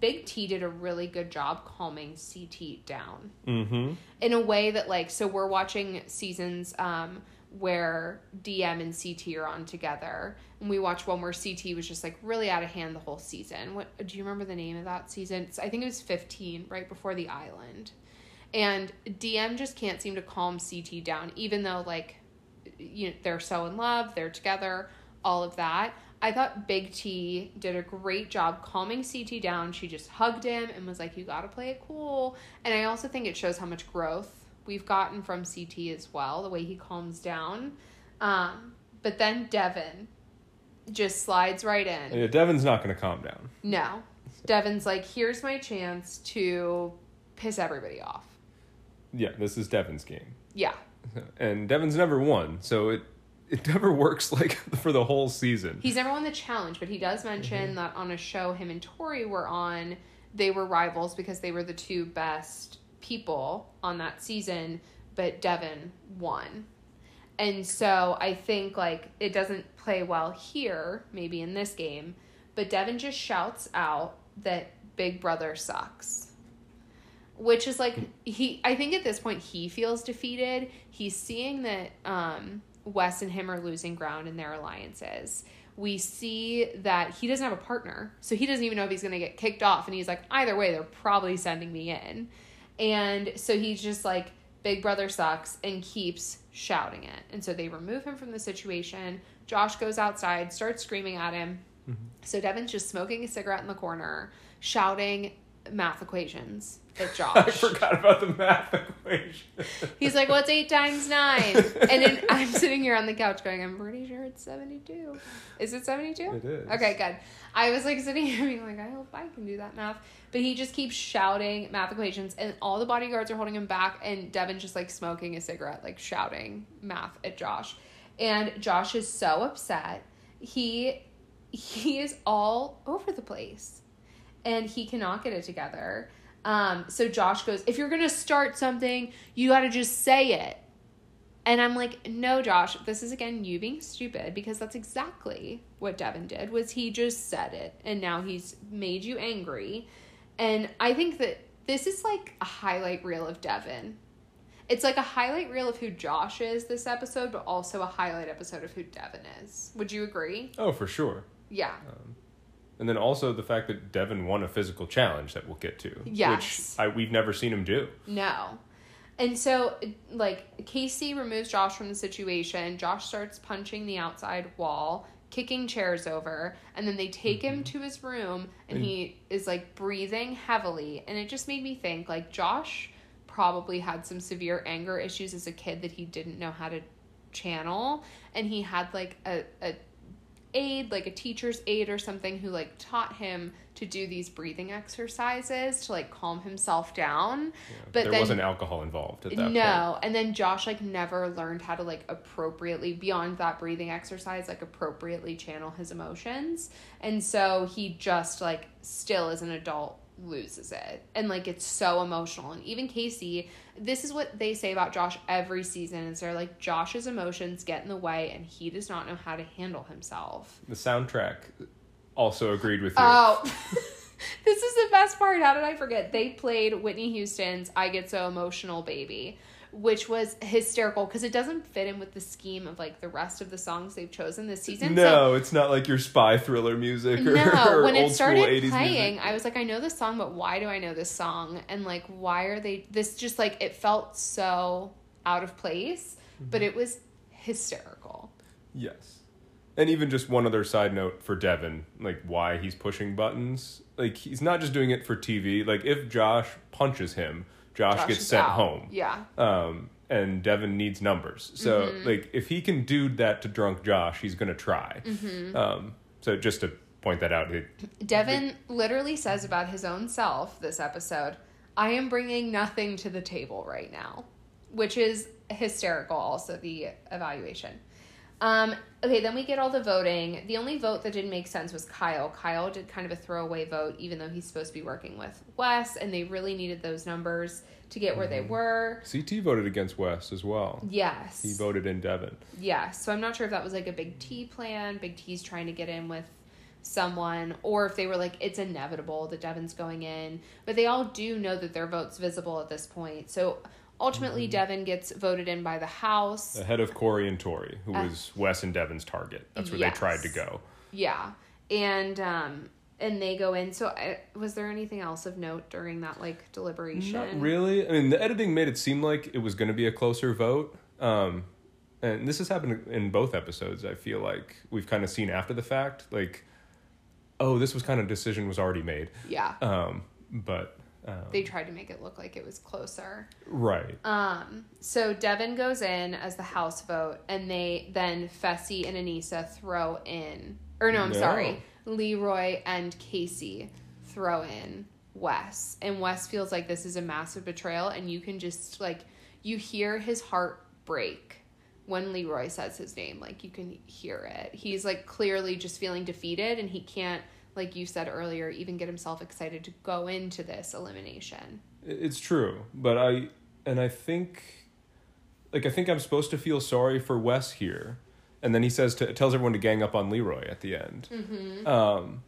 Big T did a really good job calming CT down Mm-hmm. in a way that like so we're watching seasons um where Diem and CT are on together and we watch one where CT was just like really out of hand the whole season. What do you remember the name of that season? It's, I think it was 15 right before the island. And Diem just can't seem to calm CT down even though like you know they're so in love, they're together, all of that. I thought Big T did a great job calming CT down. She just hugged him and was like, You gotta play it cool. And I also think it shows how much growth we've gotten from CT as well, the way he calms down. Um, but then Devin just slides right in. Yeah, Devin's not going to calm down. No. Devin's like, Here's my chance to piss everybody off. Yeah, this is Devin's game, Yeah. and Devin's never won, so it it never works like for the whole season. He's never won the challenge, but he does mention that on a show him and Tori were on, they were rivals because they were the two best people on that season, but Devin won. And so I think like it doesn't play well here, maybe in this game, but Devin just shouts out that Big Brother sucks. Which is like he I think at this point he feels defeated. He's seeing that um Wes and him are losing ground in their alliances. We see that he doesn't have a partner, so he doesn't even know if he's going to get kicked off. And he's like, either way, they're probably sending me in. And so he's just like, Big Brother sucks, and keeps shouting it. And so they remove him from the situation. Josh goes outside, starts screaming at him. Mm-hmm. So Devin's just smoking a cigarette in the corner, shouting math equations at Josh. I forgot about the math equation. He's like, "What's eight times nine? And then I'm sitting here on the couch going, "I'm pretty sure it's 72. Is it 72? It is. Okay, good. I was like sitting here being like, I hope I can do that math. But he just keeps shouting math equations, and all the bodyguards are holding him back, and Devin's just like smoking a cigarette, like shouting math at Josh. And Josh is so upset. He he is all over the place and he cannot get it together. Um, so Josh goes, if you're gonna start something, you gotta just say it. And I'm like, no, Josh, this is again you being stupid because that's exactly what Devin did. Was he just said it and now he's made you angry. And I think that this is like a highlight reel of Devin. It's like a highlight reel of who Josh is this episode, but also a highlight episode of who Devin is. Would you agree? Oh, for sure. Yeah. And then also the fact that Devin won a physical challenge that we'll get to, Yes. which I, we've never seen him do. No. And so, like, Kaycee removes Josh from the situation. Josh starts punching the outside wall, kicking chairs over, and then they take him mm-hmm. to his room, and he is like breathing heavily. And it just made me think, like, Josh probably had some severe anger issues as a kid that he didn't know how to channel. And he had like a, a aide, like a teacher's aide or something, who like taught him to do these breathing exercises to like calm himself down. But there then wasn't alcohol involved at that point. no, and then Josh like never learned how to like appropriately beyond that breathing exercise like appropriately channel his emotions. And so he just like still as an adult loses it. And like it's so emotional. And even Kaycee, this is what they say about Josh every season is they're like Josh's emotions get in the way and he does not know how to handle himself. The soundtrack also agreed with you. Oh, this is the best part. How did I forget? They played Whitney Houston's I Get So Emotional Baby, which was hysterical because it doesn't fit in with the scheme of like the rest of the songs they've chosen this season. no, it's not like your spy thriller music or, no, or when old it started playing, music. I was like, I know this song, but why do I know this song? And like, why are they this just like it felt so out of place, but Mm-hmm. it was hysterical. Yes. And even just one other side note for Devin, like why he's pushing buttons. Like he's not just doing it for TV. Like if Josh punches him, Josh, Josh gets sent out. home. Yeah. Um and Devin needs numbers. So Mm-hmm. like if he can do that to drunk Josh, he's gonna try. Mm-hmm. Um so just to point that out, it, Devin literally says about his own self this episode, I am bringing nothing to the table right now, which is hysterical, also, the evaluation. Um, okay, then we get all the voting. The only vote that didn't make sense was Kyle. Kyle did kind of a throwaway vote, even though he's supposed to be working with Wes, and they really needed those numbers to get where they were. CT voted against Wes as well. Yes. He voted in Devin. Yes. So I'm not sure if that was like a Big T plan. Big T's trying to get in with someone, or if they were like, it's inevitable that Devin's going in. But they all do know that their vote's visible at this point. So ultimately, Devin gets voted in by the House. Ahead of Cory and Tori, who Uh, was Wes and Devin's target. That's where they tried to go. Yeah. And, um, and they go in. So, I, was there anything else of note during that like deliberation? Not really. I mean, the editing made it seem like it was going to be a closer vote. Um, and this has happened in both episodes. I feel like we've kind of seen after the fact, like, oh, this was kind of decision was already made. Yeah. Um, but um, they tried to make it look like it was closer. right. Um, so Devin goes in as the house vote, and they then Fessy and Aneesa throw in, or no, I'm No. sorry, Leroy and Kaycee throw in Wes, and Wes feels like this is a massive betrayal, and you can just like you hear his heart break when Leroy says his name, like you can hear it. He's like clearly just feeling defeated, and he can't. Like you said earlier, even get himself excited to go into this elimination. It's true, but I and I think like I think I'm supposed to feel sorry for Wes here, and then he says to tells everyone to gang up on Leroy at the end. Mm-hmm. Um,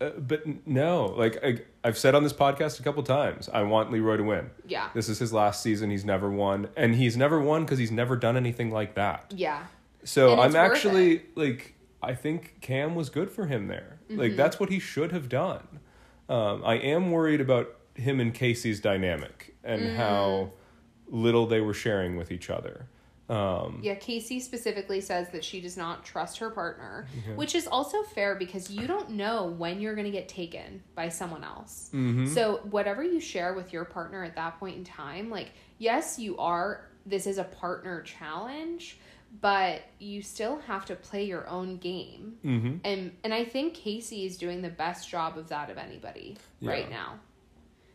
uh, but no, like I, I've said on this podcast a couple times, I want Leroy to win. Yeah. This is his last season. He's never won, and he's never won because he's never done anything like that. Yeah. So I'm actually like I think Kam was good for him there. Mm-hmm. Like that's what he should have done. Um, I am worried about him and Kaycee's dynamic and Mm. how little they were sharing with each other. Um, Yeah, Kaycee specifically says that she does not trust her partner, which is also fair because you don't know when you're going to get taken by someone else. Mm-hmm. So, whatever you share with your partner at that point in time, like, yes, you are, this is a partner challenge, but you still have to play your own game. mhm. And and I think Kaycee is doing the best job of that of anybody Yeah. right now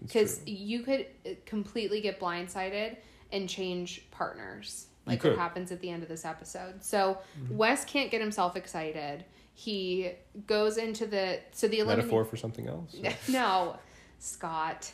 because you could uh, completely get blindsided and change partners like what happens at the end of this episode so Mm-hmm. wes can't get himself excited he goes into the so the elimination metaphor for something else. no scott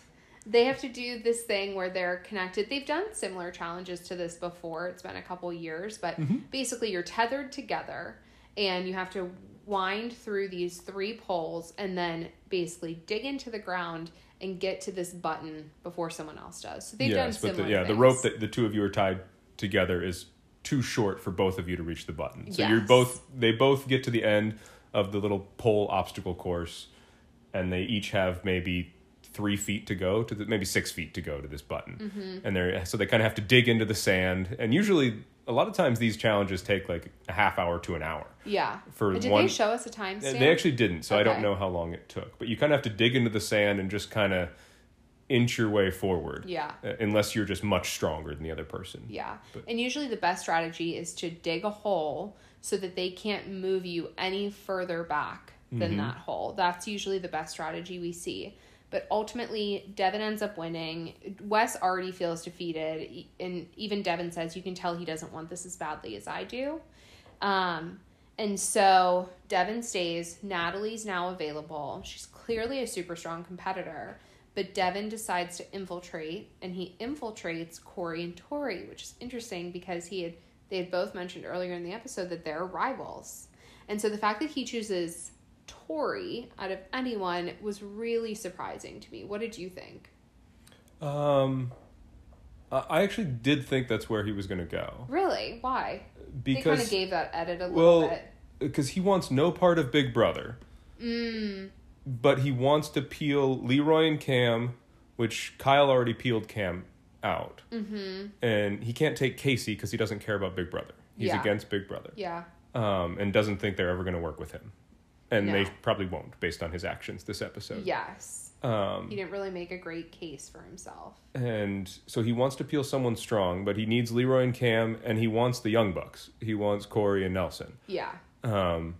they have to do this thing where they're connected. They've done similar challenges to this before. It's been a couple years but Mm-hmm. basically you're tethered together and you have to wind through these three poles and then basically dig into the ground and get to this button before someone else does. So they've done yes, but similar the, yeah, the rope that the two of you are tied together is too short for both of you to reach the button. So you're both they both get to the end of the little pole obstacle course, and they each have maybe three feet to go to the maybe six feet to go to this button, Mm-hmm. and they're so they kind of have to dig into the sand. And usually, a lot of times these challenges take like a half hour to an hour. yeah for did one- they show us a timestamp They actually didn't, so I don't know how long it took. But you kind of have to dig into the sand and just kind of inch your way forward. Yeah. Uh, Unless you're just much stronger than the other person. Yeah. But- and usually the best strategy is to dig a hole so that they can't move you any further back than Mm-hmm. that hole. That's usually the best strategy we see. But ultimately, Devin ends up winning. Wes already feels defeated. And even Devin says, You can tell he doesn't want this as badly as I do. Um, and so Devin stays. Natalie's now available. She's clearly a super strong competitor. But Devin decides to infiltrate, and he infiltrates Cory and Tori, which is interesting because he had they had both mentioned earlier in the episode that they're rivals. And so the fact that he chooses Tori out of anyone was really surprising to me. What did you think? Um, I actually did think that's where he was going to go Really? Why? Because they kind of gave that edit a little bit. because he wants no part of Big Brother, Mm, but he wants to peel Leroy and Kam, which Kyle already peeled Kam out, mm-hmm. and he can't take Kaycee because he doesn't care about Big Brother. He's Yeah. against Big Brother. Yeah. um, and doesn't think they're ever going to work with him. And No. they probably won't based on his actions this episode. Yes. Um, He didn't really make a great case for himself. and so he wants to peel someone strong, but he needs Leroy and Kam, and he wants the Young Bucks. He wants Cory and Nelson. Yeah. Um,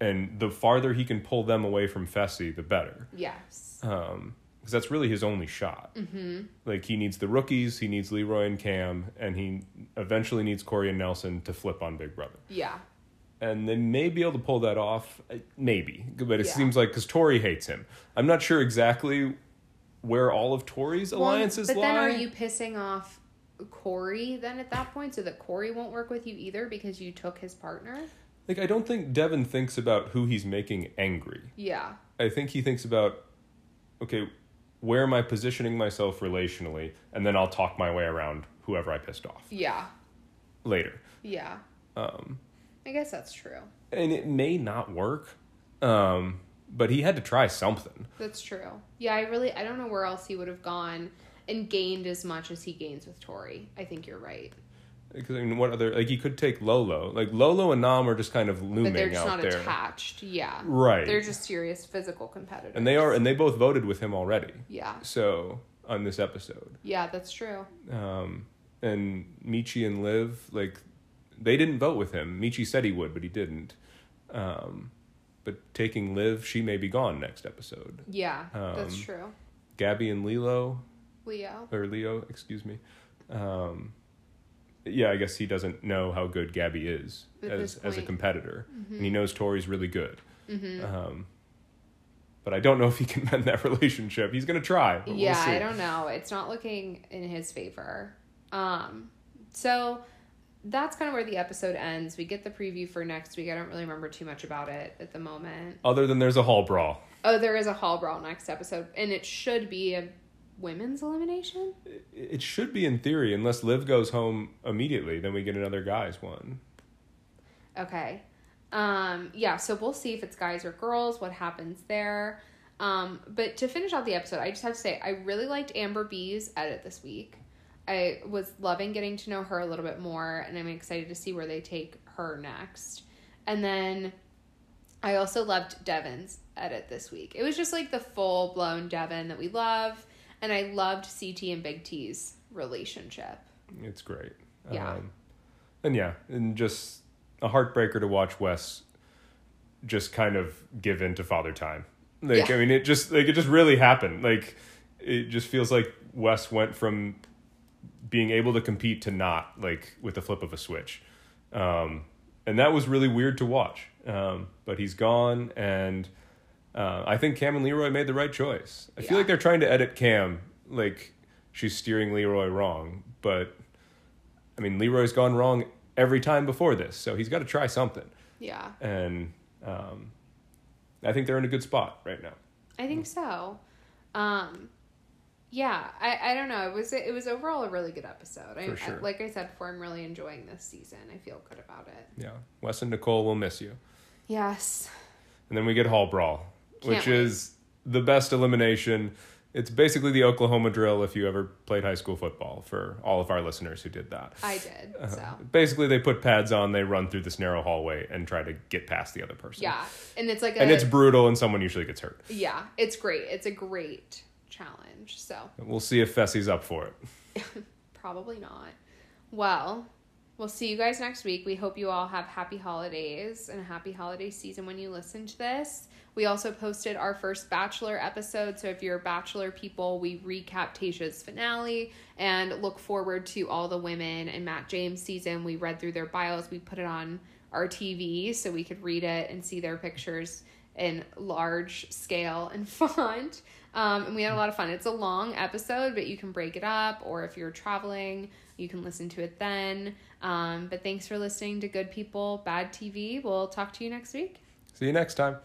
and the farther he can pull them away from Fessy, the better. Yes. Because because that's really his only shot. Mm-hmm. Like he needs the rookies, he needs Leroy and Kam, and he eventually needs Cory and Nelson to flip on Big Brother. Yeah. And they may be able to pull that off, uh, maybe. But it Yeah. seems like because Tori hates him. I'm not sure exactly where all of Tori's alliances but lie. But then are you pissing off Cory then at that point so that Cory won't work with you either because you took his partner? Like I don't think Devin thinks about who he's making angry. Yeah. I think he thinks about, okay, where am I positioning myself relationally, and then I'll talk my way around whoever I pissed off Yeah. later. Yeah. Um, I guess that's true. and it may not work, um, but he had to try something. That's true. Yeah, I really I don't know where else he would have gone and gained as much as he gains with Tori. I think you're right. Because I mean, what other like he could take Lolo, like Lolo and Nam are just kind of looming But they're just out not there, attached. Yeah. right? They're just serious physical competitors. and they are, and they both voted with him already. Yeah. So on this episode, Yeah, that's true. um, and Michi and Liv, like they didn't vote with him. Mechie said he would, but he didn't. Um, but taking Liv, she may be gone next episode. Yeah, that's Um, true. Gabby and Lilo, Leo. or Leo, excuse me. Um, yeah, I guess he doesn't know how good Gabby is At as as a competitor, and he knows Tori's really good. Mm-hmm. Um, but I don't know if he can mend that relationship. He's gonna try. but we'll yeah, see. I don't know. It's not looking in his favor. Um, so that's kind of where the episode ends. We get the preview for next week. I don't really remember too much about it at the moment. Other than there's a hall brawl. Oh, there is a hall brawl next episode, and it should be a women's elimination. It should be in theory, unless Liv goes home immediately, then we get another guys one. Okay. Um, yeah, so we'll see if it's guys or girls, what happens there. Um, but to finish out the episode, I just have to say I really liked Amber B's edit this week. I was loving getting to know her a little bit more, and I'm excited to see where they take her next. And then I also loved Devin's edit this week. It was just like the full blown Devin that we love, and I loved CT and Big T's relationship. It's great. Yeah. Um, and yeah, and just a heartbreaker to watch Wes just kind of give in to father time. Like Yeah. I mean, it just like it just really happened. Like it just feels like Wes went from being able to compete to not like with the flip of a switch. Um, and that was really weird to watch. Um, but he's gone, and uh, I think Kam and Leroy made the right choice. I feel like they're trying to edit Kam like she's steering Leroy wrong, but I mean Leroy's gone wrong every time before this, so he's got to try something. Yeah. And um, I think they're in a good spot right now. I think so. Um, yeah, I, I don't know. It was it was overall a really good episode. I, For sure. I, like I said before, I'm really enjoying this season. I feel good about it. Yeah, Wes and Nicole will miss you. Yes. And then we get Hall Brawl, Can't which wait. is the best elimination. It's basically the Oklahoma drill if you ever played high school football for all of our listeners who did that. I did. Uh, So Basically, they put pads on, they run through this narrow hallway and try to get past the other person. yeah, and it's like a And it's brutal, and someone usually gets hurt. yeah, it's great. It's a great challenge. So We'll see if Fessy's up for it. Probably not. Well, we'll see you guys next week. We hope you all have happy holidays and a happy holiday season when you listen to this. We also posted our first Bachelor episode. So if you're Bachelor people, we recap Tayshia's finale and look forward to all the women in Matt James season. We read through their bios, we put it on our TV so we could read it and see their pictures in large scale and font. Um, and we had a lot of fun. It's a long episode, but you can break it up, or if you're traveling, you can listen to it then. Um, but thanks for listening to Good People, Bad TV. We'll talk to you next week. See you next time.